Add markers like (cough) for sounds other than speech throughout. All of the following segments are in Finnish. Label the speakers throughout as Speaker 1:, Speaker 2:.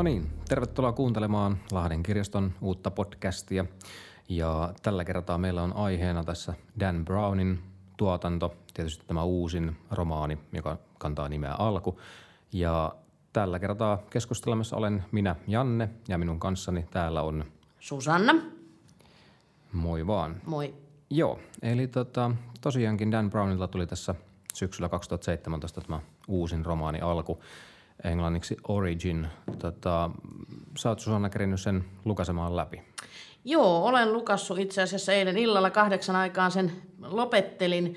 Speaker 1: No niin, tervetuloa kuuntelemaan Lahden kirjaston uutta podcastia. Ja tällä kertaa meillä on aiheena tässä Dan Brownin tuotanto, tietysti tämä uusin romaani, joka kantaa nimeä Alku. Ja tällä kertaa keskustelemassa olen minä Janne ja minun kanssani täällä on
Speaker 2: Susanna.
Speaker 1: Moi vaan.
Speaker 2: Moi.
Speaker 1: Joo, eli tota, tosiaankin Dan Brownilta tuli tässä syksyllä 2017 tämä uusin romaani Alku, englanniksi Origin. Tota, sä oot Susanna kerinyt sen lukasemaan läpi.
Speaker 2: Joo, olen lukassut itse asiassa eilen illalla kahdeksan aikaan sen lopettelin.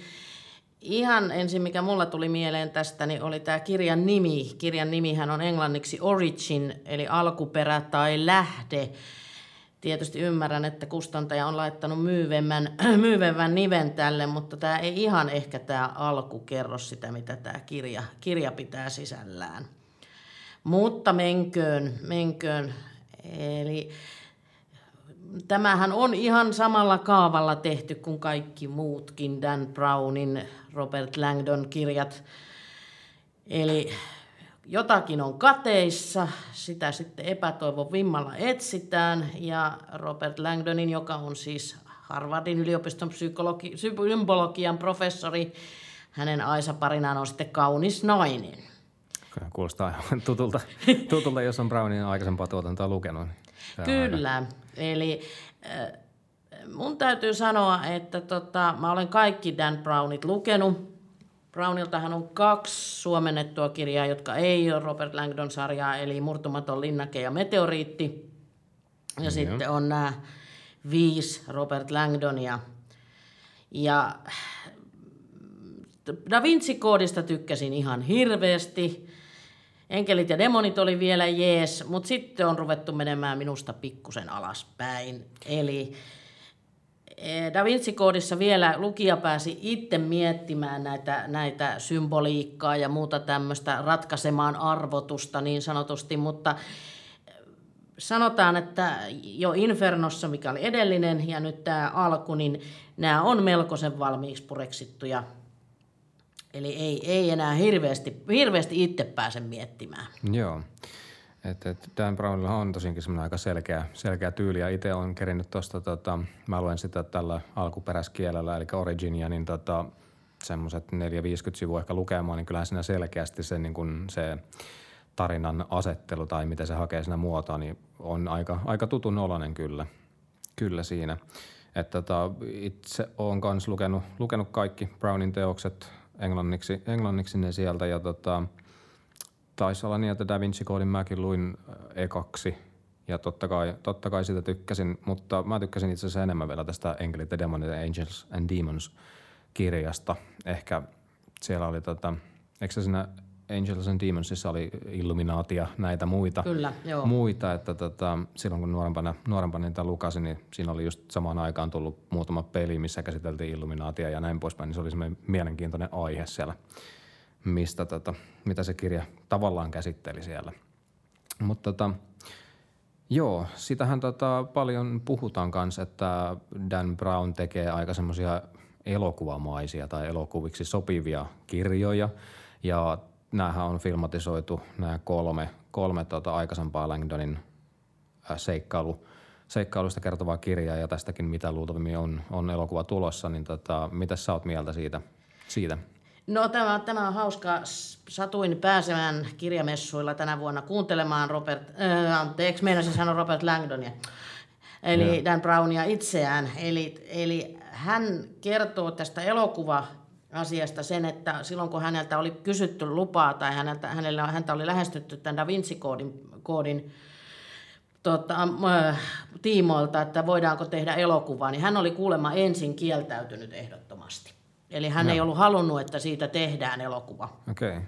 Speaker 2: Ihan ensin, mikä mulla tuli mieleen tästä, niin oli tämä kirjan nimi. Kirjan nimihän on englanniksi Origin, eli alkuperä tai lähde. Tietysti ymmärrän, että kustantaja on laittanut myyvemmän, (clears throat) myyvemmän niven tälle, mutta tämä ei ihan ehkä tämä alku kerro sitä, mitä tämä kirja, kirja pitää sisällään. Mutta menköön, menköön. Eli tämähän on ihan samalla kaavalla tehty kuin kaikki muutkin Dan Brownin, Robert Langdon kirjat. Eli jotakin on kateissa, sitä sitten epätoivon vimmalla etsitään ja Robert Langdonin, joka on siis Harvardin yliopiston psykologi, professori, hänen Aisa parinaan on sitten kaunis nainen.
Speaker 1: Kuulostaa aivan (laughs) tutulta, tutulta jos on Brownin aikaisempaa tuotantoa lukenut.
Speaker 2: Niin Kyllä, aika. eli äh, mun täytyy sanoa, että tota, mä olen kaikki Dan Brownit lukenut. Browniltahan on kaksi suomennettua kirjaa, jotka ei ole Robert Langdon-sarjaa, eli Murtumaton linnake ja Meteoriitti. Ja mm, sitten on nämä viisi Robert Langdonia. Ja Da Vinci-koodista tykkäsin ihan hirveästi. Enkelit ja demonit oli vielä jees, mutta sitten on ruvettu menemään minusta pikkusen alaspäin. Eli e, Da Vinci-koodissa vielä lukija pääsi itse miettimään näitä, näitä symboliikkaa ja muuta tämmöistä ratkaisemaan arvotusta niin sanotusti, mutta sanotaan, että jo Infernossa, mikä oli edellinen, ja nyt tämä alku, niin nämä on melkoisen valmiiksi pureksittuja Eli ei, ei enää hirveästi, hirveästi itse pääse miettimään.
Speaker 1: Joo. Et, et Dan Brownilla on tosiaankin semmoinen aika selkeä, selkeä tyyli ja itse olen kerinyt tuosta, tota, mä luen sitä tällä alkuperäiskielellä eli Originia, niin tota, semmoiset 4-50 sivua ehkä lukemaan, niin kyllähän siinä selkeästi se, niin kun se tarinan asettelu tai miten se hakee siinä muotoa, niin on aika, aika tutun oloinen kyllä, kyllä siinä. että tota, itse olen myös lukenut, lukenut kaikki Brownin teokset englanniksi, englanniksi ne sieltä ja tota, taisi olla niin, että Da Vinci Codin mäkin luin äh, ekaksi ja totta kai, totta kai sitä tykkäsin, mutta mä tykkäsin itse asiassa enemmän vielä tästä Enkelit ja Demonit Angels and Demons kirjasta. Ehkä siellä oli tota, eikö se siinä Angels and Demonsissa oli Illuminaatia, näitä muita.
Speaker 2: Kyllä, joo.
Speaker 1: Muita, että tota, silloin kun nuorempana, nuorempana niitä lukasin, niin siinä oli just samaan aikaan tullut muutama peli, missä käsiteltiin Illuminaatia ja näin poispäin, niin se oli semmoinen mielenkiintoinen aihe siellä, mistä tota, mitä se kirja tavallaan käsitteli siellä. Mutta tota, joo, sitähän tota, paljon puhutaan kanssa, että Dan Brown tekee aika semmoisia elokuvamaisia tai elokuviksi sopivia kirjoja. Ja näähän on filmatisoitu nämä kolme, kolme tota aikaisempaa Langdonin seikkailu, seikkailusta kertovaa kirjaa ja tästäkin mitä luultavimmin on, on elokuva tulossa, niin tota, mitä sä oot mieltä siitä? siitä?
Speaker 2: No tämä, tämä on hauska. Satuin pääsemään kirjamessuilla tänä vuonna kuuntelemaan Robert, äh, anteeksi, meinasin sanoa Robert Langdonia, eli Dan Brownia itseään. Eli, eli hän kertoo tästä elokuva asiasta sen, että silloin kun häneltä oli kysytty lupaa tai häneltä, hänellä, häntä oli lähestytty tämän Da Vinci-koodin koodin, tota, äh, tiimoilta, että voidaanko tehdä elokuvaa, niin hän oli kuulemma ensin kieltäytynyt ehdottomasti. Eli hän no. ei ollut halunnut, että siitä tehdään elokuva.
Speaker 1: Okay.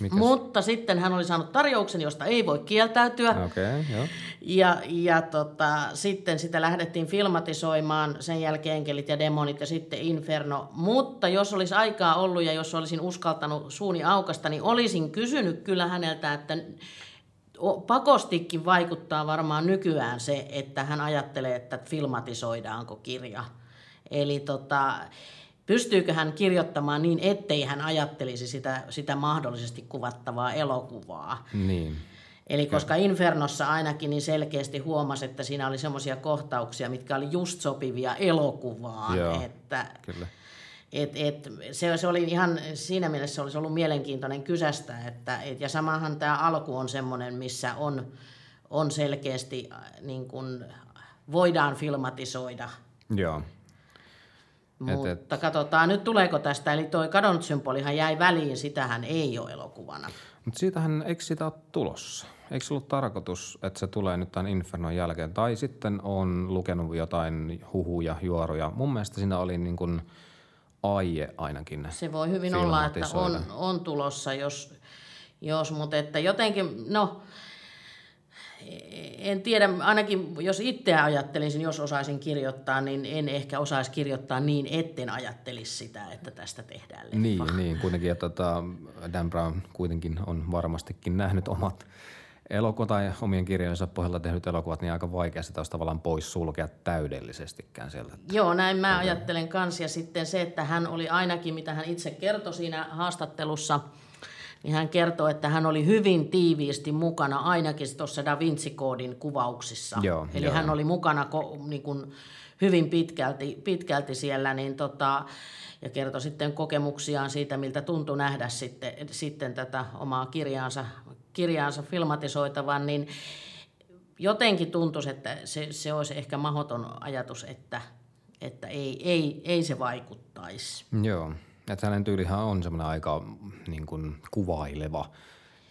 Speaker 2: Mitäs? Mutta sitten hän oli saanut tarjouksen, josta ei voi kieltäytyä.
Speaker 1: Okay, jo.
Speaker 2: Ja, ja tota, sitten sitä lähdettiin filmatisoimaan, sen jälkeen Enkelit ja Demonit ja sitten Inferno. Mutta jos olisi aikaa ollut ja jos olisin uskaltanut suuni aukasta, niin olisin kysynyt kyllä häneltä, että pakostikin vaikuttaa varmaan nykyään se, että hän ajattelee, että filmatisoidaanko kirja. Eli tota, pystyykö hän kirjoittamaan niin, ettei hän ajattelisi sitä, sitä mahdollisesti kuvattavaa elokuvaa.
Speaker 1: Niin.
Speaker 2: Eli koska Infernossa ainakin niin selkeästi huomasi, että siinä oli semmoisia kohtauksia, mitkä oli just sopivia elokuvaan.
Speaker 1: Joo,
Speaker 2: että,
Speaker 1: Kyllä.
Speaker 2: et, et, se, se oli ihan, siinä mielessä olisi ollut mielenkiintoinen kysästä, että, et, ja samahan tämä alku on semmoinen, missä on, on selkeästi äh, niin kun, voidaan filmatisoida
Speaker 1: Joo.
Speaker 2: Mutta
Speaker 1: Et- et-
Speaker 2: katsotaan nyt tuleeko tästä, eli toi kadonnut symbolihan jäi väliin, sitähän ei ole elokuvana.
Speaker 1: Mutta siitähän, eikö sitä ole tulossa? Eikö ollut tarkoitus, että se tulee nyt tämän Infernon jälkeen? Tai sitten on lukenut jotain huhuja, juoruja. Mun mielestä siinä oli niin kuin aie ainakin.
Speaker 2: Se voi hyvin olla, että on, on tulossa, jos, jos mutta että jotenkin, no en tiedä, ainakin jos itse ajattelisin, jos osaisin kirjoittaa, niin en ehkä osaisi kirjoittaa niin, etten ajattelisi sitä, että tästä tehdään leffa.
Speaker 1: Niin, niin kuitenkin, että tota, Dan Brown kuitenkin on varmastikin nähnyt omat elokuvat tai omien kirjojensa pohjalta tehnyt elokuvat, niin aika vaikea sitä olisi tavallaan pois sulkea täydellisestikään sieltä.
Speaker 2: Joo, näin mä ajattelen kans. Ja sitten se, että hän oli ainakin, mitä hän itse kertoi siinä haastattelussa, niin hän kertoi, että hän oli hyvin tiiviisti mukana ainakin tuossa Da Vinci-koodin kuvauksissa.
Speaker 1: Joo,
Speaker 2: Eli
Speaker 1: joo.
Speaker 2: hän oli mukana ko, niin kuin hyvin pitkälti, pitkälti siellä, niin tota, ja kertoi sitten kokemuksiaan siitä, miltä tuntui nähdä sitten, sitten tätä omaa kirjaansa, kirjaansa filmatisoitavan, niin jotenkin tuntuisi, että se, se olisi ehkä mahdoton ajatus, että, että ei, ei, ei se vaikuttaisi.
Speaker 1: Joo, että hänen tyylihän on semmoinen aika niin kuin kuvaileva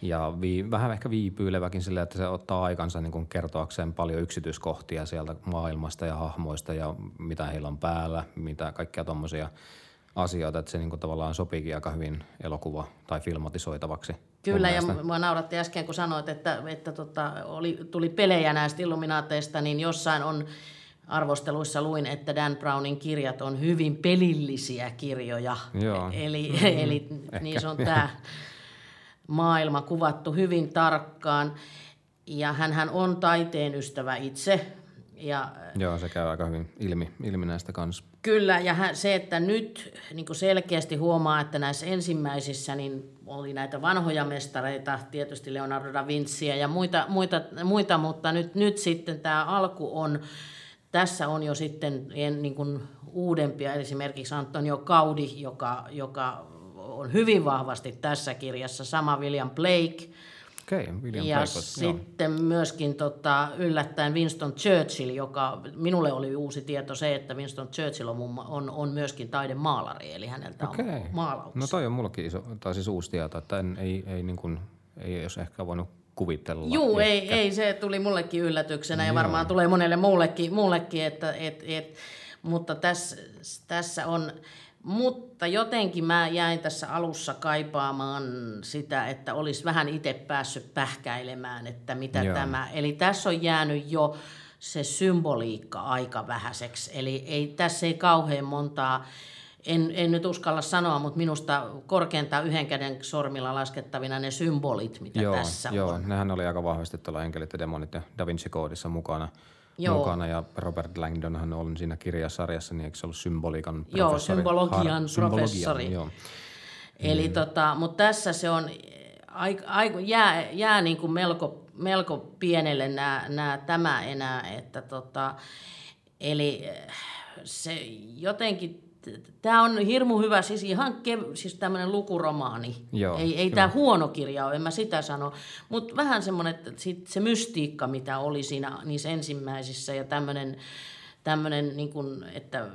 Speaker 1: ja vii, vähän ehkä viipyileväkin sillä, että se ottaa aikansa niin kuin kertoakseen paljon yksityiskohtia sieltä maailmasta ja hahmoista ja mitä heillä on päällä, mitä kaikkia tuommoisia asioita, että se niin kuin tavallaan sopiikin aika hyvin elokuva- tai filmatisoitavaksi.
Speaker 2: Kyllä, ja mua nauratti äsken, kun sanoit, että, että tota, oli, tuli pelejä näistä Illuminaateista, niin jossain on arvosteluissa luin, että Dan Brownin kirjat on hyvin pelillisiä kirjoja.
Speaker 1: Joo.
Speaker 2: Eli, mm, eli niissä on tämä maailma kuvattu hyvin tarkkaan. Ja hän on taiteen ystävä itse. Ja
Speaker 1: Joo, se käy aika hyvin ilmi, ilmi näistä kanssa.
Speaker 2: Kyllä, ja hän, se, että nyt niin selkeästi huomaa, että näissä ensimmäisissä niin oli näitä vanhoja mestareita, tietysti Leonardo da Vinciä ja muita, muita, muita mutta nyt, nyt sitten tämä alku on, tässä on jo sitten en, niin kuin uudempia, esimerkiksi Antonio Gaudi, joka, joka on hyvin vahvasti tässä kirjassa, sama William Blake,
Speaker 1: okay, William
Speaker 2: ja
Speaker 1: Blake, joo.
Speaker 2: sitten myöskin tota, yllättäen Winston Churchill, joka minulle oli uusi tieto se, että Winston Churchill on, on, on myöskin taidemaalari, eli häneltä
Speaker 1: Okei.
Speaker 2: on maalauksia.
Speaker 1: No toi on mullakin iso, tai siis uusi tieto, että en, ei, ei, niin kuin, ei olisi ehkä voinut kuvitella.
Speaker 2: Juu, ei, ei, se tuli mullekin yllätyksenä ja varmaan tulee monelle muullekin, muullekin että, et, et, mutta tässä, tässä on, mutta jotenkin mä jäin tässä alussa kaipaamaan sitä, että olisi vähän itse päässyt pähkäilemään, että mitä
Speaker 1: Joo.
Speaker 2: tämä, eli tässä on jäänyt jo se symboliikka aika vähäiseksi, eli ei, tässä ei kauhean montaa, en, en nyt uskalla sanoa, mutta minusta korkeintaan yhden käden sormilla laskettavina ne symbolit, mitä
Speaker 1: joo,
Speaker 2: tässä
Speaker 1: joo,
Speaker 2: on.
Speaker 1: nehän oli aika vahvasti tuolla Enkelit ja Demonit ja Da Vinci-koodissa mukana.
Speaker 2: Joo.
Speaker 1: mukana. Ja Robert Langdonhan on siinä kirjasarjassa, niin eikö se ollut symboliikan
Speaker 2: Joo,
Speaker 1: professori?
Speaker 2: symbologian
Speaker 1: symbologian,
Speaker 2: professori.
Speaker 1: Joo.
Speaker 2: Eli tota, mutta tässä se on, ai, ai, jää, jää niin kuin melko, melko pienelle nämä, nämä, tämä enää, että tota, eli eh, se jotenkin, tämä on hirmu hyvä, siis ihan kev, siis tämmöinen lukuromaani.
Speaker 1: Joo,
Speaker 2: ei ei tämä huono kirja ole, en mä sitä sano, mutta vähän semmoinen, että sit se mystiikka, mitä oli siinä niissä ensimmäisissä ja tämmöinen, tämmöinen niin kuin, että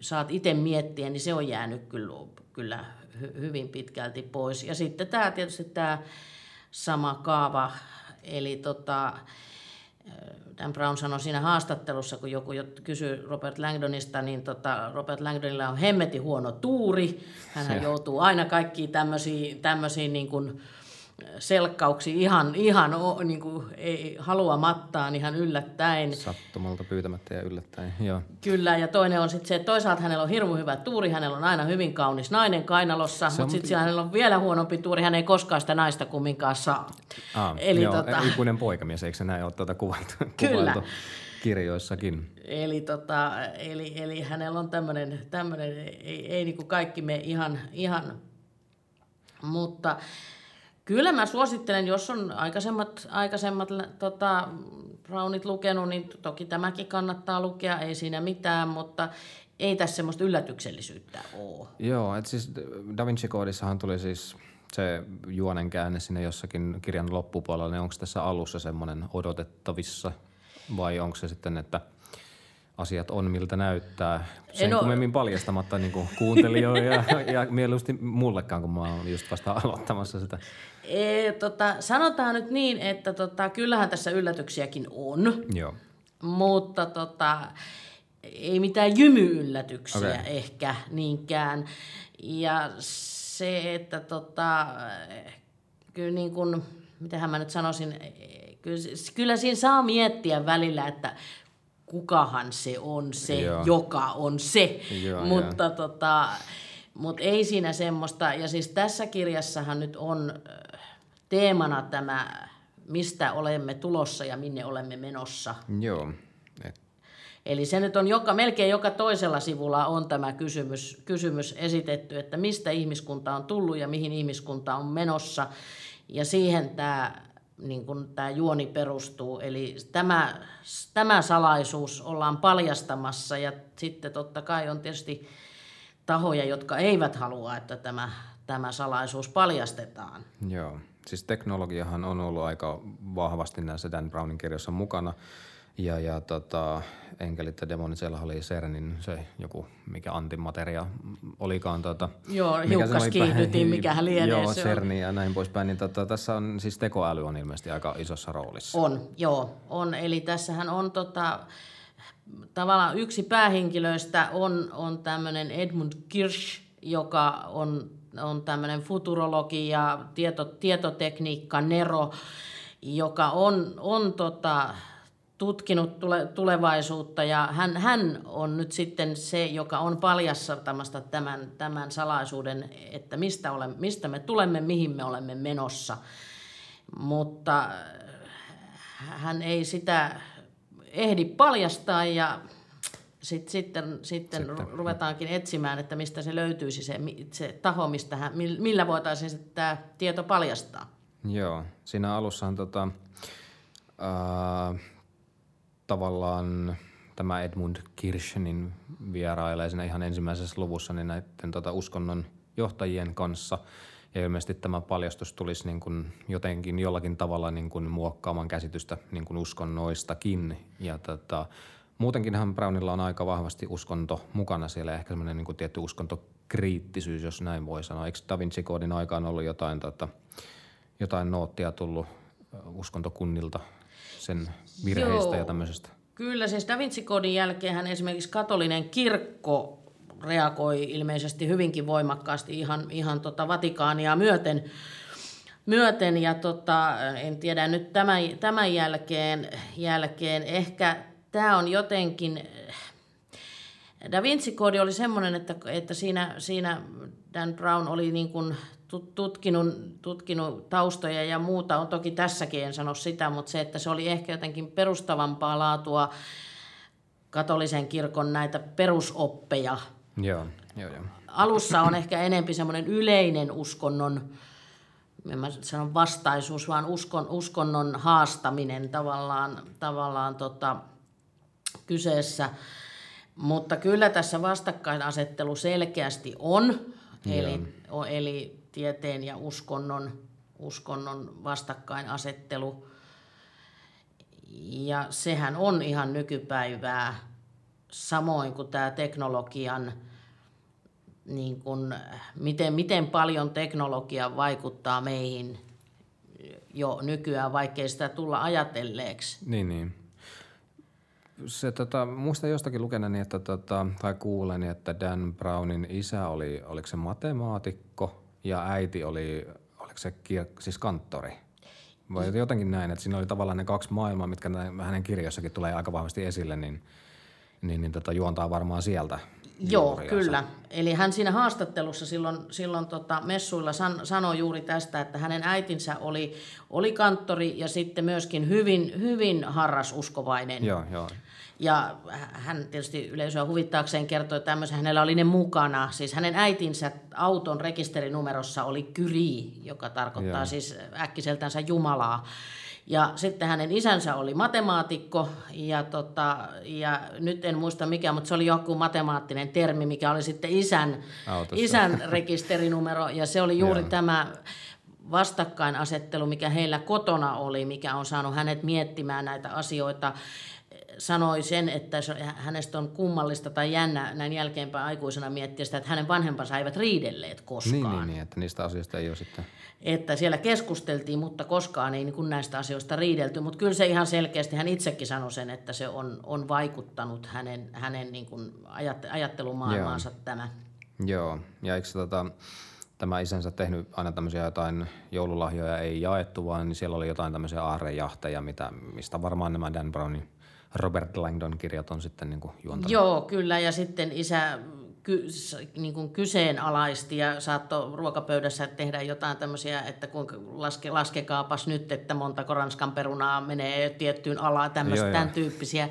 Speaker 2: saat itse miettiä, niin se on jäänyt kyllä, kyllä hy, hyvin pitkälti pois. Ja sitten tämä tietysti tämä sama kaava, eli tota, Dan Brown sanoi siinä haastattelussa, kun joku jo kysyi Robert Langdonista, niin tota, Robert Langdonilla on hemmeti huono tuuri. Hän joutuu aina kaikkiin tämmöisiin, tämmöisiin niin kuin selkkauksiin ihan, ihan niin kuin ei haluamattaan, ihan yllättäen.
Speaker 1: Sattumalta pyytämättä ja yllättäen. Joo.
Speaker 2: Kyllä, ja toinen on sitten se, että toisaalta hänellä on hirmu hyvä tuuri, hänellä on aina hyvin kaunis nainen kainalossa,
Speaker 1: Se
Speaker 2: mutta sitten hänellä on vielä huonompi tuuri, hän ei koskaan sitä naista kumminkaan saa.
Speaker 1: Ah,
Speaker 2: Eli
Speaker 1: joo,
Speaker 2: tota-
Speaker 1: ikuinen poikamies, eikö se näin ole tuota kuvailtu,
Speaker 2: Kyllä.
Speaker 1: kuvailtu kirjoissakin?
Speaker 2: Eli, tota, eli, eli hänellä on tämmöinen, tämmöinen ei, ei niin kuin kaikki me ihan, ihan, mutta Kyllä mä suosittelen, jos on aikaisemmat, aikaisemmat tota, Brownit lukenut, niin toki tämäkin kannattaa lukea, ei siinä mitään, mutta ei tässä semmoista yllätyksellisyyttä ole.
Speaker 1: Joo, että siis Da Vinci Koodissahan tuli siis se juonen käänne sinne jossakin kirjan loppupuolella, niin onko tässä alussa semmoinen odotettavissa vai onko se sitten, että asiat on miltä näyttää, sen no, kummemmin paljastamatta niin kuin kuuntelijoille ja, ja mieluusti mullekaan, kun mä oon just vasta aloittamassa sitä.
Speaker 2: E, tota, sanotaan nyt niin, että tota, kyllähän tässä yllätyksiäkin on,
Speaker 1: Joo.
Speaker 2: mutta tota, ei mitään jymyyllätyksiä okay. ehkä niinkään. Ja se, että tota, kyllä niin kuin, mitähän mä nyt sanoisin, kyllä, kyllä siinä saa miettiä välillä, että kukahan se on se, Joo. joka on se. Joo, mutta, jo. tota, mutta ei siinä semmoista, ja siis tässä kirjassahan nyt on teemana tämä, mistä olemme tulossa ja minne olemme menossa.
Speaker 1: Joo.
Speaker 2: Eli se nyt on joka, melkein joka toisella sivulla on tämä kysymys, kysymys esitetty, että mistä ihmiskunta on tullut ja mihin ihmiskunta on menossa. Ja siihen tämä, niin kuin tämä juoni perustuu. Eli tämä, tämä salaisuus ollaan paljastamassa ja sitten totta kai on tietysti tahoja, jotka eivät halua, että tämä, tämä salaisuus paljastetaan.
Speaker 1: Joo, siis teknologiahan on ollut aika vahvasti näissä Dan Brownin kirjoissa mukana. Ja, ja tota, enkelit ja demonit, siellä oli CERNin se joku, mikä antimateria olikaan. Tota,
Speaker 2: joo, hiukkas kiihdytin, mikä (laughs) hän lienee.
Speaker 1: Joo, CERN ja näin poispäin. Niin tota, tässä on siis tekoäly on ilmeisesti aika isossa roolissa.
Speaker 2: On, joo, on. Eli tässähän on tota, tavallaan yksi päähenkilöistä on, on tämmöinen Edmund Kirsch, joka on, on tämmöinen futurologi ja tieto, tietotekniikka, nero, joka on, on tota, tutkinut tule, tulevaisuutta ja hän, hän on nyt sitten se, joka on paljastamasta tämän, tämän salaisuuden, että mistä, ole, mistä me tulemme, mihin me olemme menossa. Mutta hän ei sitä ehdi paljastaa ja sit, sitten, sitten, sitten ruvetaankin etsimään, että mistä se löytyisi se, se taho, mistä hän, millä voitaisiin sitten tämä tieto paljastaa.
Speaker 1: Joo, siinä alussahan tota, äh, tavallaan tämä Edmund Kirsch niin vierailee siinä ihan ensimmäisessä luvussa niin näiden tota uskonnon johtajien kanssa. Ja ilmeisesti tämä paljastus tulisi niin kuin jotenkin jollakin tavalla niin kuin muokkaamaan käsitystä niin kuin uskonnoistakin. Ja tota, muutenkinhan Brownilla on aika vahvasti uskonto mukana siellä, ehkä semmoinen niin tietty uskontokriittisyys, jos näin voi sanoa. Eikö Da Vinci Codin aikaan ollut jotain, tota, jotain noottia tullut uskontokunnilta sen virheistä Joo. ja tämmöisestä.
Speaker 2: Kyllä, siis Da Vinci-koodin jälkeen esimerkiksi katolinen kirkko reagoi ilmeisesti hyvinkin voimakkaasti ihan, ihan tota Vatikaania myöten. myöten ja tota, en tiedä nyt tämän, tämän jälkeen, jälkeen ehkä tämä on jotenkin, Da Vinci-koodi oli semmoinen, että, että siinä, siinä Dan Brown oli niin kuin tutkinut, tutkinut taustoja ja muuta, on toki tässäkin en sano sitä, mutta se, että se oli ehkä jotenkin perustavampaa laatua katolisen kirkon näitä perusoppeja.
Speaker 1: Joo, joo, joo.
Speaker 2: Alussa on ehkä enempi semmoinen yleinen uskonnon, en mä sanon vastaisuus, vaan uskon, uskonnon haastaminen tavallaan, tavallaan tota, kyseessä. Mutta kyllä tässä vastakkainasettelu selkeästi on. Eli, eli tieteen ja uskonnon, uskonnon vastakkainasettelu. Ja sehän on ihan nykypäivää, samoin kuin tämä teknologian, niin kuin, miten, miten paljon teknologia vaikuttaa meihin jo nykyään, vaikkei sitä tulla ajatelleeksi.
Speaker 1: Niin, niin. Se, tota, muista jostakin lukeneeni, että, tota, tai kuuleni, että Dan Brownin isä oli, oliko se matemaatikko ja äiti oli, oliko se kir- siis kanttori? Vai jotenkin näin, että siinä oli tavallaan ne kaksi maailmaa, mitkä hänen kirjassakin tulee aika vahvasti esille, niin, niin, niin tota, juontaa varmaan sieltä.
Speaker 2: Joo,
Speaker 1: juuriansa.
Speaker 2: kyllä. Eli hän siinä haastattelussa silloin, silloin tota messuilla san, sanoi juuri tästä, että hänen äitinsä oli, oli kanttori ja sitten myöskin hyvin, hyvin harrasuskovainen.
Speaker 1: Joo, joo.
Speaker 2: Ja hän tietysti yleisöä huvittaakseen kertoi tämmöisen, hänellä oli ne mukana. Siis hänen äitinsä auton rekisterinumerossa oli Kyri, joka tarkoittaa
Speaker 1: Joo.
Speaker 2: siis äkkiseltänsä Jumalaa. Ja sitten hänen isänsä oli matemaatikko, ja, tota, ja nyt en muista mikä, mutta se oli joku matemaattinen termi, mikä oli sitten isän,
Speaker 1: Autossa.
Speaker 2: isän (laughs) rekisterinumero, ja se oli juuri
Speaker 1: Joo.
Speaker 2: tämä vastakkainasettelu, mikä heillä kotona oli, mikä on saanut hänet miettimään näitä asioita sanoi sen, että hänestä on kummallista tai jännä näin jälkeenpäin aikuisena miettiä sitä, että hänen vanhempansa eivät riidelleet koskaan.
Speaker 1: Niin, niin, niin, että niistä asioista ei ole sitten...
Speaker 2: Että siellä keskusteltiin, mutta koskaan ei niin kuin näistä asioista riidelty. Mutta kyllä se ihan selkeästi, hän itsekin sanoi sen, että se on, on vaikuttanut hänen, hänen niin kuin ajat, ajattelumaailmaansa tämä.
Speaker 1: Joo, ja eikö tota, tämä isänsä tehnyt aina tämmöisiä jotain joululahjoja ei jaettu, vaan niin siellä oli jotain tämmöisiä aarrejahteja, mitä, mistä varmaan nämä Dan Brownin Robert Langdon kirjat on sitten niin kuin juontanut.
Speaker 2: Joo, kyllä. Ja sitten isä ky, niin kuin kyseenalaisti ja saattoi ruokapöydässä tehdä jotain tämmöisiä, että kuinka laske, laskekaapas nyt, että montako ranskan perunaa menee tiettyyn alaan, tämmöistä,
Speaker 1: Joo, joo.
Speaker 2: tämän tyyppisiä.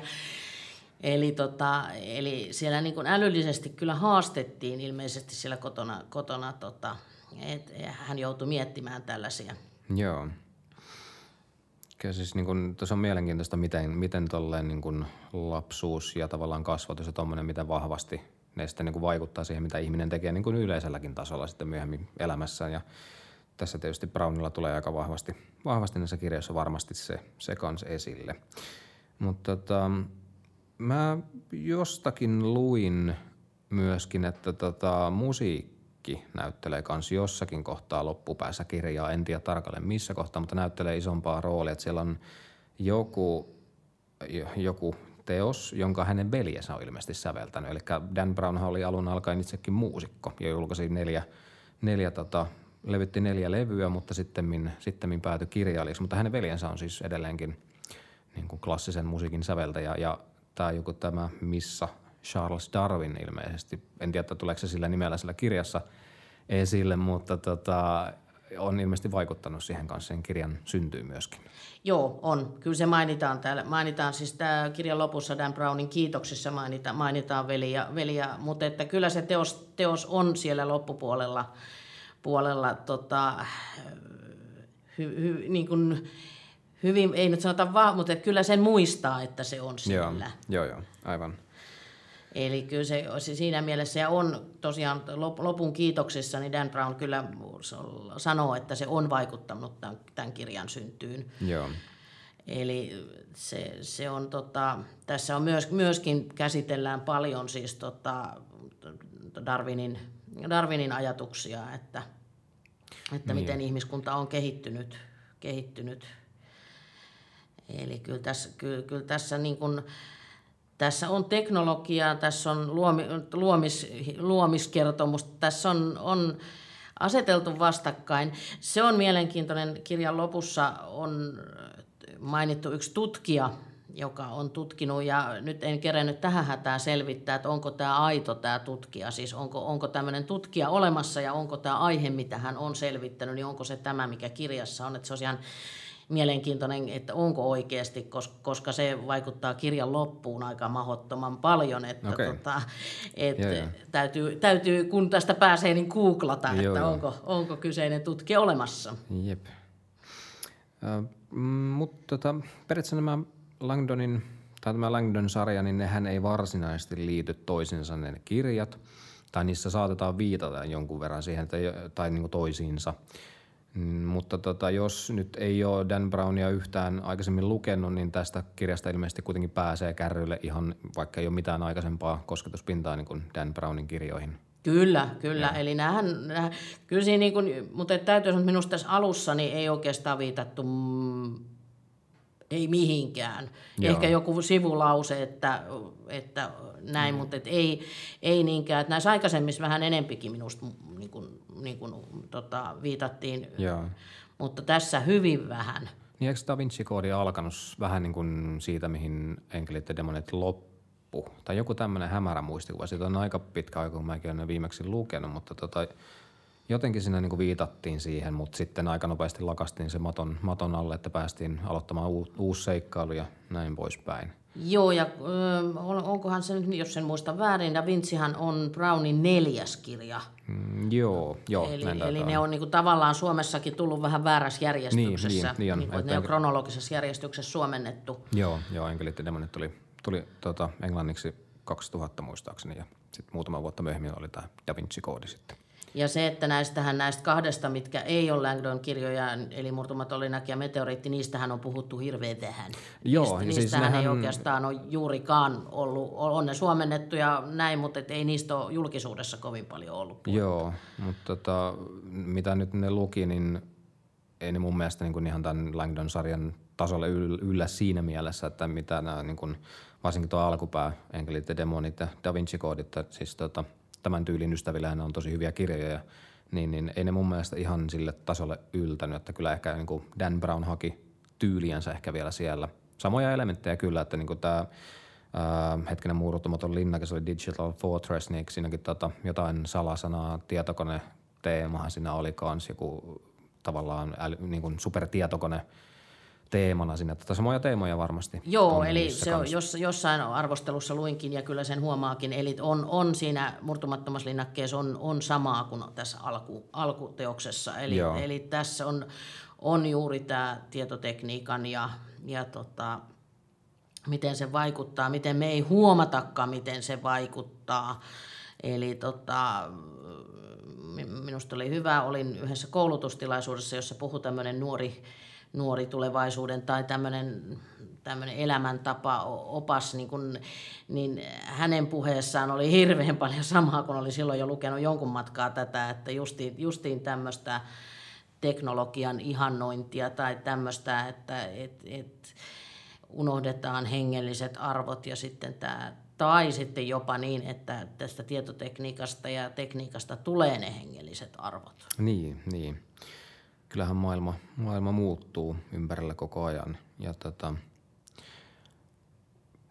Speaker 2: Eli, tota, eli siellä niin kuin älyllisesti kyllä haastettiin ilmeisesti siellä kotona, kotona tota, että hän joutui miettimään tällaisia.
Speaker 1: Joo. Kyllä siis niin kun, tuossa on mielenkiintoista, miten, miten tolleen niin kun lapsuus ja tavallaan kasvatus ja tommonen, miten vahvasti ne sitten niin vaikuttaa siihen, mitä ihminen tekee niin kun yleiselläkin tasolla sitten myöhemmin elämässään. Ja tässä tietysti Brownilla tulee aika vahvasti, vahvasti näissä kirjoissa varmasti se, se kans esille. Mutta tota, mä jostakin luin myöskin, että tota, musiikki näyttelee kans jossakin kohtaa loppupäässä kirjaa. En tiedä tarkalleen missä kohtaa, mutta näyttelee isompaa roolia. Että siellä on joku, jo- joku teos, jonka hänen veljensä on ilmeisesti säveltänyt. Eli Dan Brownhan oli alun alkaen itsekin muusikko ja julkaisi neljä, neljä tota, levytti neljä levyä, mutta sitten sittemmin päätyi kirjailijaksi. Mutta hänen veljensä on siis edelleenkin niin kuin klassisen musiikin säveltäjä ja tämä joku tämä Missa Charles Darwin ilmeisesti. En tiedä, että tuleeko se sillä nimellä sillä kirjassa esille, mutta tota, on ilmeisesti vaikuttanut siihen kanssa sen kirjan syntyyn myöskin.
Speaker 2: Joo, on. Kyllä se mainitaan täällä. Mainitaan siis tämä kirjan lopussa Dan Brownin kiitoksissa mainitaan, mainitaan veli ja, veli ja, mutta että kyllä se teos, teos on siellä loppupuolella puolella, tota, hy, hy, niin kuin, hyvin, ei nyt sanota vaan, mutta että kyllä sen muistaa, että se on
Speaker 1: Joo,
Speaker 2: siellä.
Speaker 1: joo, joo, aivan.
Speaker 2: Eli kyllä se, se siinä mielessä ja on tosiaan lop- lopun kiitoksissa, niin Dan Brown kyllä sanoo, että se on vaikuttanut tämän, tämän kirjan syntyyn.
Speaker 1: Joo,
Speaker 2: Eli se, se on tota, tässä on myös, myöskin käsitellään paljon siis tota, Darwinin, Darwinin ajatuksia, että, että niin. miten ihmiskunta on kehittynyt, kehittynyt. Eli kyllä tässä, kyllä, kyllä tässä niin kuin, tässä on teknologiaa, tässä on luomi, luomis, luomiskertomus, tässä on, on aseteltu vastakkain. Se on mielenkiintoinen. Kirjan lopussa on mainittu yksi tutkija, joka on tutkinut, ja nyt en kerennyt tähän hätään selvittää, että onko tämä aito tämä tutkija, siis onko, onko tämmöinen tutkija olemassa ja onko tämä aihe, mitä hän on selvittänyt, niin onko se tämä, mikä kirjassa on, että se on ihan mielenkiintoinen, että onko oikeasti, koska se vaikuttaa kirjan loppuun aika mahottoman paljon, että
Speaker 1: Okei.
Speaker 2: tota, et
Speaker 1: Joo, joo.
Speaker 2: täytyy, täytyy, kun tästä pääsee, niin googlata,
Speaker 1: Joo,
Speaker 2: että
Speaker 1: joo.
Speaker 2: onko, onko kyseinen tutkija olemassa.
Speaker 1: jep. Ö, mm, mutta tota, periaatteessa nämä Langdonin, tai tämä Langdon-sarja, niin nehän ei varsinaisesti liity toisiinsa ne kirjat, tai niissä saatetaan viitata jonkun verran siihen, jo- tai niin kuin toisiinsa. Mm, Mutta tota, jos nyt ei ole Dan Brownia yhtään aikaisemmin lukenut, niin tästä kirjasta ilmeisesti kuitenkin pääsee kärryille ihan, vaikka ei ole mitään aikaisempaa kosketuspintaa niin kuin Dan Brownin kirjoihin.
Speaker 2: Kyllä, kyllä. Ja. Eli näähän, näähän, kyllä siinä niin kuin, mutta täytyy sanoa, että minusta tässä alussa niin ei oikeastaan viitattu mm, ei mihinkään.
Speaker 1: Joo.
Speaker 2: Ehkä joku sivulause, että, että näin, mm. mutta et ei, ei niinkään. Että näissä aikaisemmissa vähän enempikin minusta niin kuin, niin kuin, tota, viitattiin,
Speaker 1: Joo.
Speaker 2: mutta tässä hyvin vähän.
Speaker 1: Niin eikö Da Vinci-koodi alkanut vähän niin kuin siitä, mihin enkelit ja demonit loppu. Tai joku tämmöinen hämärä muistikuva. Siitä on aika pitkä aika, kun mäkin olen viimeksi lukenut, mutta tota, jotenkin siinä niin kuin viitattiin siihen, mutta sitten aika nopeasti lakastiin se maton, maton alle, että päästiin aloittamaan uu, uusi seikkailu ja näin poispäin.
Speaker 2: Joo, ja ö, onkohan se nyt, jos en muista väärin, Da Vincihan on Brownin neljäs kirja.
Speaker 1: Mm, joo, joo.
Speaker 2: Eli, eli ne on niin kuin, tavallaan Suomessakin tullut vähän väärässä järjestyksessä.
Speaker 1: Niin, niin, niin on.
Speaker 2: Niin, ne on kronologisessa järjestyksessä suomennettu.
Speaker 1: Joo, joo Enkelitti-demonit tuli, tuli tota, englanniksi 2000 muistaakseni ja sitten muutama vuotta myöhemmin oli tämä Da Vinci-koodi sitten.
Speaker 2: Ja se, että näistähän näistä kahdesta, mitkä ei ole Langdon kirjoja, eli Murtumaton ja Meteoriitti, niistähän on puhuttu hirveän tähän.
Speaker 1: Joo,
Speaker 2: Niistä,
Speaker 1: siis
Speaker 2: niistähän
Speaker 1: nehän-
Speaker 2: ei oikeastaan ole juurikaan ollut, on ne suomennettu ja näin, mutta et ei niistä ole julkisuudessa kovin paljon ollut.
Speaker 1: Joo, mutta tota, mitä nyt ne luki, niin ei ne mun mielestä niin kuin ihan tämän Langdon-sarjan tasolle yl- yllä siinä mielessä, että mitä nämä, niin kuin, varsinkin tuo alkupää, enkelit ja demonit ja Da Vinci-koodit, siis tota, tämän tyylin ystävillä ne on tosi hyviä kirjoja, niin, niin ei ne mun mielestä ihan sille tasolle yltänyt, että kyllä ehkä niin kuin Dan Brown haki tyyliänsä ehkä vielä siellä. Samoja elementtejä kyllä, että niin kuin tämä ää, hetkinen muuruttumaton linnake, se oli Digital Fortress, niin siinäkin tota, jotain salasanaa, tietokone teemahan siinä oli kans joku tavallaan äly, niin kuin supertietokone teemana siinä. Tätä samoja teemoja varmasti.
Speaker 2: Joo,
Speaker 1: on
Speaker 2: eli se on, jos, jossain arvostelussa luinkin ja kyllä sen huomaakin, eli on, on siinä murtumattomassa linnakkeessa on, on samaa kuin tässä alku, alkuteoksessa. Eli,
Speaker 1: Joo.
Speaker 2: eli tässä on, on juuri tämä tietotekniikan ja, ja tota, miten se vaikuttaa, miten me ei huomatakaan, miten se vaikuttaa. Eli tota, mi- minusta oli hyvä, olin yhdessä koulutustilaisuudessa, jossa puhui tämmöinen nuori, nuori tulevaisuuden tai tämmöinen, tämmöinen elämäntapa, opas, niin, kun, niin hänen puheessaan oli hirveän paljon samaa, kun oli silloin jo lukenut jonkun matkaa tätä, että justiin, justiin tämmöistä teknologian ihannointia tai tämmöistä, että et, et unohdetaan hengelliset arvot ja sitten tämä, tai sitten jopa niin, että tästä tietotekniikasta ja tekniikasta tulee ne hengelliset arvot.
Speaker 1: Niin, niin. Kyllähän maailma, maailma muuttuu ympärillä koko ajan. Ja tota,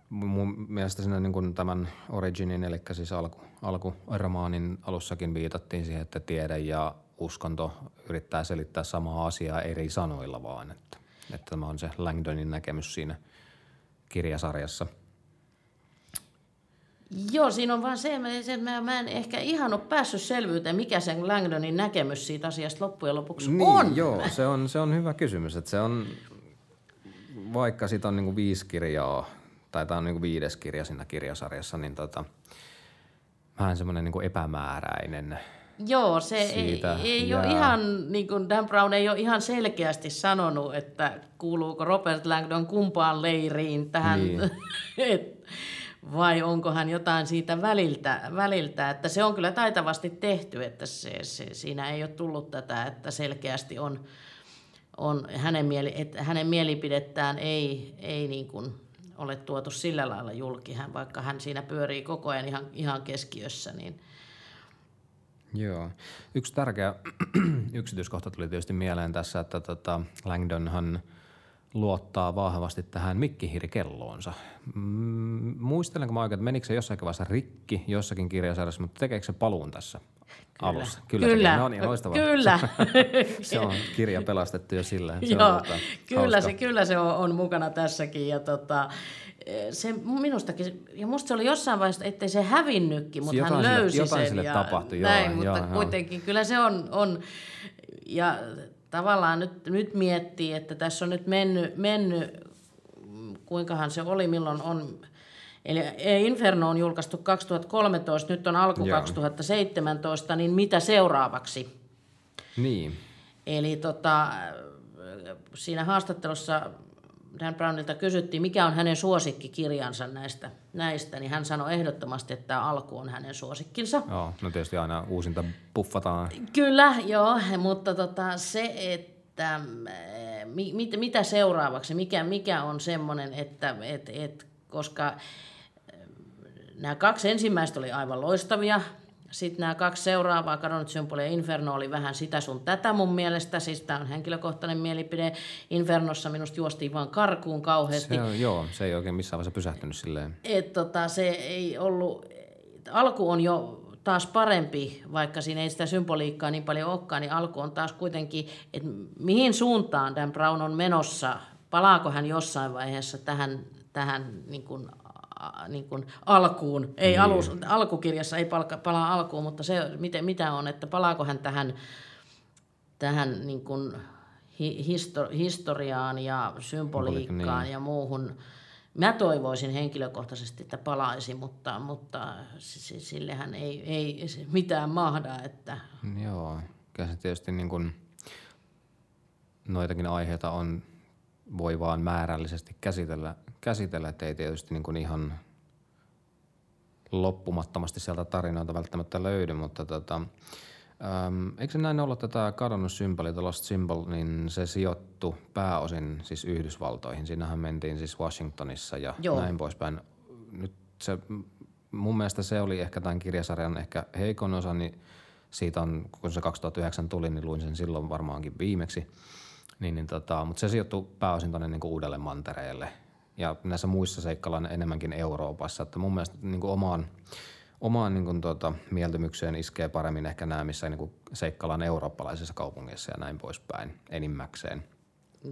Speaker 1: mun mielestä siinä niin tämän Originin, eli siis alku, alkuromaanin alussakin viitattiin siihen, että tiede ja uskonto yrittää selittää samaa asiaa eri sanoilla vaan. Että, että tämä on se Langdonin näkemys siinä kirjasarjassa.
Speaker 2: Joo, siinä on vaan se, se mä, mä en ehkä ihan ole päässyt selvyyteen, mikä sen Langdonin näkemys siitä asiasta loppujen lopuksi
Speaker 1: Niin,
Speaker 2: on.
Speaker 1: joo, se on, se on hyvä kysymys. Että se on, vaikka siitä on niinku viisi kirjaa, tai tämä on niinku viides kirja siinä kirjasarjassa, niin tota, vähän semmoinen niinku epämääräinen.
Speaker 2: Joo, se ei,
Speaker 1: Siitä
Speaker 2: ei ole
Speaker 1: jää.
Speaker 2: ihan, niin kuin Dan Brown ei ole ihan selkeästi sanonut, että kuuluuko Robert Langdon kumpaan leiriin tähän,
Speaker 1: Niin. (laughs)
Speaker 2: vai onko hän jotain siitä väliltä, väliltä, että se on kyllä taitavasti tehty, että se, se, siinä ei ole tullut tätä, että selkeästi on, on hänen, mieli, että hänen mielipidettään ei, ei niin kuin ole tuotu sillä lailla julki, hän, vaikka hän siinä pyörii koko ajan ihan, ihan keskiössä, niin
Speaker 1: Joo. Yksi tärkeä (clears throat) yksityiskohta tuli tietysti mieleen tässä, että tota Langdonhan luottaa vahvasti tähän mikkihirikelloonsa. Mm, muistelenko mä oikein, että menikö se jossain vaiheessa rikki jossakin kirjasarjassa, mutta tekeekö se paluun tässä alussa?
Speaker 2: Kyllä.
Speaker 1: se
Speaker 2: Kyllä.
Speaker 1: tekee. No niin, loistavaa.
Speaker 2: Kyllä. (laughs)
Speaker 1: se on kirja pelastettu jo sillä. Se
Speaker 2: Joo,
Speaker 1: on, tota,
Speaker 2: kyllä,
Speaker 1: hauska.
Speaker 2: se, kyllä se on, on mukana tässäkin. Ja tota, se minustakin, ja musta se oli jossain vaiheessa, ettei se hävinnytkin, mutta
Speaker 1: Jotain
Speaker 2: hän
Speaker 1: sille-
Speaker 2: löysi
Speaker 1: jotain
Speaker 2: sen.
Speaker 1: sille
Speaker 2: ja
Speaker 1: tapahtui, joo,
Speaker 2: näin,
Speaker 1: joo,
Speaker 2: mutta
Speaker 1: joo.
Speaker 2: kuitenkin kyllä se on, on ja tavallaan nyt, nyt miettii, että tässä on nyt mennyt, mennyt kuinkahan se oli, milloin on, eli Inferno on julkaistu 2013, nyt on alku
Speaker 1: Joo.
Speaker 2: 2017, niin mitä seuraavaksi?
Speaker 1: Niin,
Speaker 2: Eli tota, siinä haastattelussa Dan Brownilta kysyttiin, mikä on hänen suosikkikirjansa näistä, näistä, niin hän sanoi ehdottomasti, että tämä alku on hänen suosikkinsa.
Speaker 1: joo. No tietysti aina uusinta puffataan.
Speaker 2: Kyllä, joo, mutta tota, se, että mi, mit, mitä seuraavaksi, mikä, mikä on semmoinen, että et, et, koska äh, nämä kaksi ensimmäistä oli aivan loistavia, sitten nämä kaksi seuraavaa, kadonnut symboli ja Inferno, oli vähän sitä sun tätä mun mielestä. Siis tämä on henkilökohtainen mielipide. Infernossa minusta juostiin vaan karkuun kauheasti.
Speaker 1: Se on, joo, se ei oikein missään vaiheessa pysähtynyt silleen.
Speaker 2: Et tota, se ei ollut, alku on jo taas parempi, vaikka siinä ei sitä symboliikkaa niin paljon olekaan, niin alku on taas kuitenkin, että mihin suuntaan Dan Brown on menossa, palaako hän jossain vaiheessa tähän, tähän niin kuin, niin kuin alkuun, ei niin. alus, alkukirjassa ei palka, palaa alkuun, mutta se miten, mitä on, että palaako hän tähän, tähän niin kuin histo, historiaan ja symboliikkaan niin. ja muuhun, Mä toivoisin henkilökohtaisesti, että palaisi, mutta, mutta sillehän ei, ei mitään mahda. Että...
Speaker 1: Joo, kyllä se tietysti niin kuin noitakin aiheita on, voi vaan määrällisesti käsitellä, käsitellä että ei tietysti niin kuin ihan loppumattomasti sieltä tarinoita välttämättä löydy, mutta tota, Ähm, eikö se näin ollut, että tämä kadonnut symboli, The Lost Symbol, niin se sijoittu pääosin siis Yhdysvaltoihin. Siinähän mentiin siis Washingtonissa ja Joo. näin poispäin. Nyt se, mun mielestä se oli ehkä tämän kirjasarjan ehkä heikon osa, niin siitä on, kun se 2009 tuli, niin luin sen silloin varmaankin viimeksi. Niin, niin tota, mutta se sijoittuu pääosin tuonne niin uudelle mantereelle. Ja näissä muissa seikkaillaan enemmänkin Euroopassa. Että mun mielestä niin kuin omaan – omaan niin kuin, tuota, mieltymykseen iskee paremmin ehkä nämä, missä niin kuin, seikkaillaan eurooppalaisissa kaupungeissa ja näin poispäin enimmäkseen.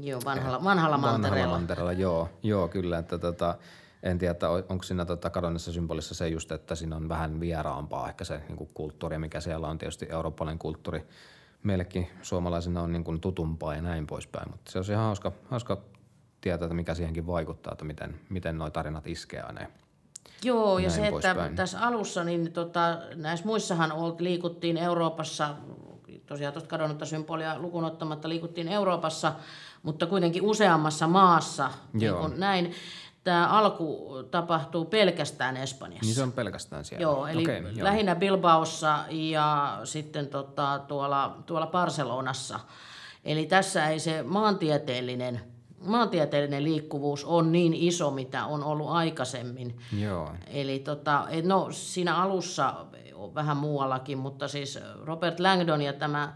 Speaker 2: Joo, vanhalla, vanhalla mantereella. Vanhalla
Speaker 1: mantereella, joo, joo kyllä. Että, tota, en tiedä, että onko siinä tota, kadonnessa symbolissa se just, että siinä on vähän vieraampaa ehkä se niin kuin kulttuuri, mikä siellä on tietysti eurooppalainen kulttuuri. Meillekin suomalaisina on niin kuin tutumpaa ja näin poispäin, mutta se on ihan hauska, hauska tietää, että mikä siihenkin vaikuttaa, että miten, miten nuo tarinat iskee aina
Speaker 2: Joo, ja se, että päin. tässä alussa, niin tota, näissä muissahan liikuttiin Euroopassa, tosiaan tuosta kadonnutta symbolia lukuun ottamatta liikuttiin Euroopassa, mutta kuitenkin useammassa maassa, niin Joo. niin näin. Tämä alku tapahtuu pelkästään Espanjassa.
Speaker 1: Niin se on pelkästään siellä.
Speaker 2: Joo, eli okay, lähinnä joo. Bilbaossa ja sitten tota, tuolla, tuolla Barcelonassa. Eli tässä ei se maantieteellinen – maantieteellinen liikkuvuus on niin iso, mitä on ollut aikaisemmin.
Speaker 1: Joo.
Speaker 2: Eli tota, no, siinä alussa on vähän muuallakin, mutta siis Robert Langdon ja tämä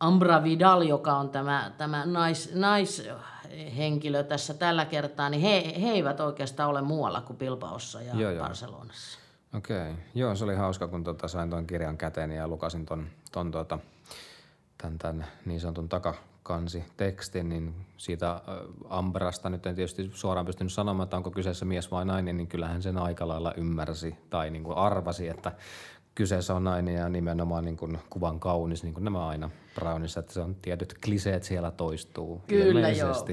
Speaker 2: Ambra Vidal, joka on tämä, tämä nais, naishenkilö tässä tällä kertaa, niin he, he eivät oikeastaan ole muualla kuin Bilbaossa ja joo, Barcelonassa.
Speaker 1: Okei, okay. joo se oli hauska, kun tota sain tuon kirjan käteen ja lukasin ton, ton tuota, tämän, tämän niin sanotun taka, kansi tekstin, niin siitä Ambrasta nyt en tietysti suoraan pystynyt sanomaan, että onko kyseessä mies vai nainen, niin kyllähän sen aika lailla ymmärsi tai niin kuin arvasi, että kyseessä on nainen ja nimenomaan niin kuin kuvan kaunis, niin kuin nämä aina Brownissa, että se on tietyt kliseet siellä toistuu
Speaker 2: Kyllä. Joo.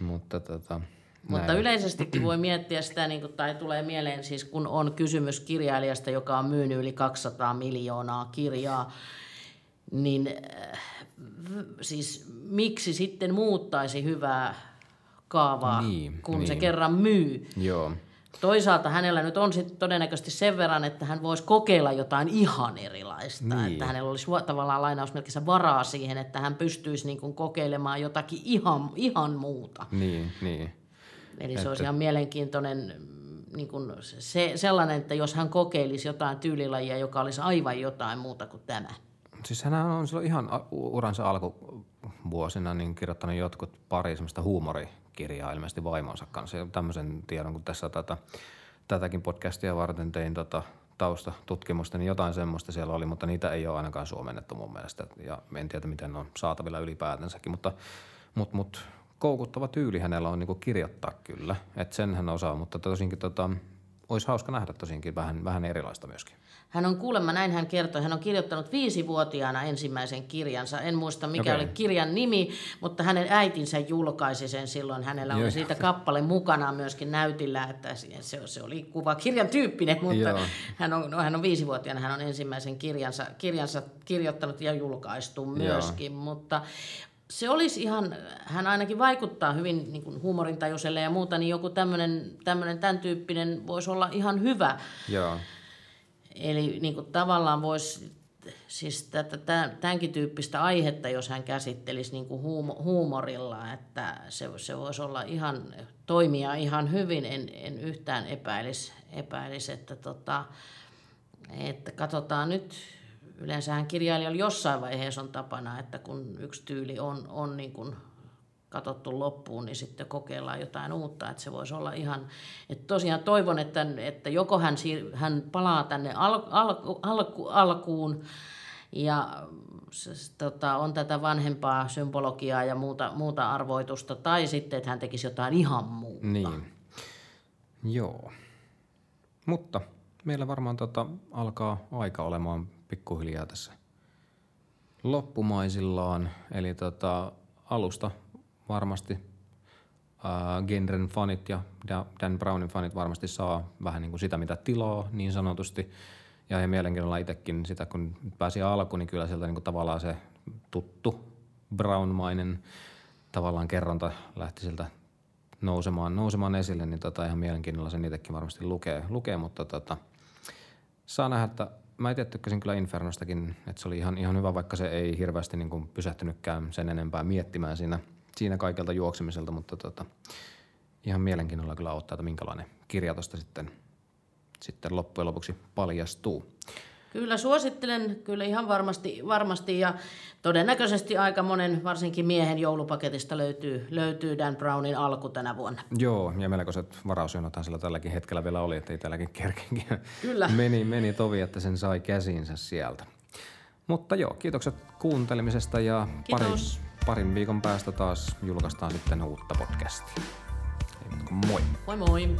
Speaker 1: Mutta tota,
Speaker 2: mutta Näin. yleisestikin voi miettiä sitä, niin kuin, tai tulee mieleen siis, kun on kysymys kirjailijasta, joka on myynyt yli 200 miljoonaa kirjaa, niin äh, siis miksi sitten muuttaisi hyvää kaavaa, niin, kun niin. se kerran myy.
Speaker 1: Joo.
Speaker 2: Toisaalta hänellä nyt on sitten todennäköisesti sen verran, että hän voisi kokeilla jotain ihan erilaista. Niin. Että hänellä olisi tavallaan lainausmerkissä varaa siihen, että hän pystyisi niin kuin kokeilemaan jotakin ihan, ihan muuta.
Speaker 1: Niin, niin.
Speaker 2: Eli että... se olisi ihan mielenkiintoinen niin kuin se, sellainen, että jos hän kokeilisi jotain tyylilajia, joka olisi aivan jotain muuta kuin tämä.
Speaker 1: Siis hän on silloin ihan uransa alkuvuosina niin kirjoittanut jotkut pari semmoista huumorikirjaa ilmeisesti vaimonsa kanssa. Ja tämmöisen tiedon, kun tässä tätä, tätäkin podcastia varten tein tota taustatutkimusta, niin jotain semmoista siellä oli, mutta niitä ei ole ainakaan suomennettu mun mielestä. Ja en tiedä, miten ne on saatavilla ylipäätänsäkin, mutta mut, mut, koukuttava tyyli hänellä on niinku kirjoittaa kyllä, että sen hän osaa, mutta tosinkin tota, olisi hauska nähdä tosinkin vähän, vähän erilaista myöskin.
Speaker 2: Hän on kuulemma, näin hän kertoi, hän on kirjoittanut viisivuotiaana ensimmäisen kirjansa. En muista mikä okay. oli kirjan nimi, mutta hänen äitinsä julkaisi sen silloin. Hänellä oli siitä kappale mukana myöskin näytillä, että se, se oli kuva kirjan tyyppinen, mutta hän on, no, hän on viisivuotiaana, hän on ensimmäisen kirjansa, kirjansa kirjoittanut ja julkaistu myöskin, Joo. mutta se olisi ihan, hän ainakin vaikuttaa hyvin niin kuin huumorintajuiselle ja muuta, niin joku tämmöinen, tämän tyyppinen voisi olla ihan hyvä.
Speaker 1: Joo.
Speaker 2: Eli niin kuin tavallaan voisi, siis tätä, tämänkin tyyppistä aihetta, jos hän käsittelisi niin kuin huumorilla, että se, se voisi olla ihan, toimia ihan hyvin, en, en yhtään epäilisi, epäilisi että tota, että katsotaan nyt, yleensähän kirjailijalla jossain vaiheessa on tapana, että kun yksi tyyli on, on niin kuin katsottu loppuun, niin sitten kokeillaan jotain uutta, että se voisi olla ihan, että tosiaan toivon, että, että joko hän, siir, hän palaa tänne al, al, alku, alkuun ja se, tota, on tätä vanhempaa symbologiaa ja muuta, muuta arvoitusta, tai sitten, että hän tekisi jotain ihan muuta.
Speaker 1: Niin. Joo. Mutta meillä varmaan tota, alkaa aika olemaan pikkuhiljaa tässä loppumaisillaan. Eli tota, alusta varmasti äh, genren fanit ja Dan Brownin fanit varmasti saa vähän niin kuin sitä, mitä tilaa niin sanotusti. Ja, ja mielenkiinnolla itsekin sitä, kun pääsi alkuun, niin kyllä sieltä niin kuin tavallaan se tuttu Brownmainen tavallaan kerronta lähti sieltä nousemaan, nousemaan esille, niin tota ihan mielenkiinnolla sen itsekin varmasti lukee, lukee mutta tota, saa nähdä, että mä itse tykkäsin kyllä Infernostakin, että se oli ihan, ihan hyvä, vaikka se ei hirveästi niin kuin pysähtynytkään sen enempää miettimään siinä, siinä kaikelta juoksemiselta, mutta tota, ihan mielenkiinnolla kyllä ottaa, että minkälainen kirja tosta sitten, sitten loppujen lopuksi paljastuu.
Speaker 2: Kyllä suosittelen, kyllä ihan varmasti, varmasti ja todennäköisesti aika monen, varsinkin miehen joulupaketista löytyy, löytyy Dan Brownin alku tänä vuonna.
Speaker 1: Joo, ja melkoiset varausjonothan sillä tälläkin hetkellä vielä oli, että itselläkin kerkenkin
Speaker 2: Kyllä. (laughs)
Speaker 1: meni, meni tovi, että sen sai käsiinsä sieltä. Mutta joo, kiitokset kuuntelemisesta ja parin,
Speaker 2: Kiitos.
Speaker 1: parin viikon päästä taas julkaistaan sitten uutta podcastia. Ei moi!
Speaker 2: Moi moi!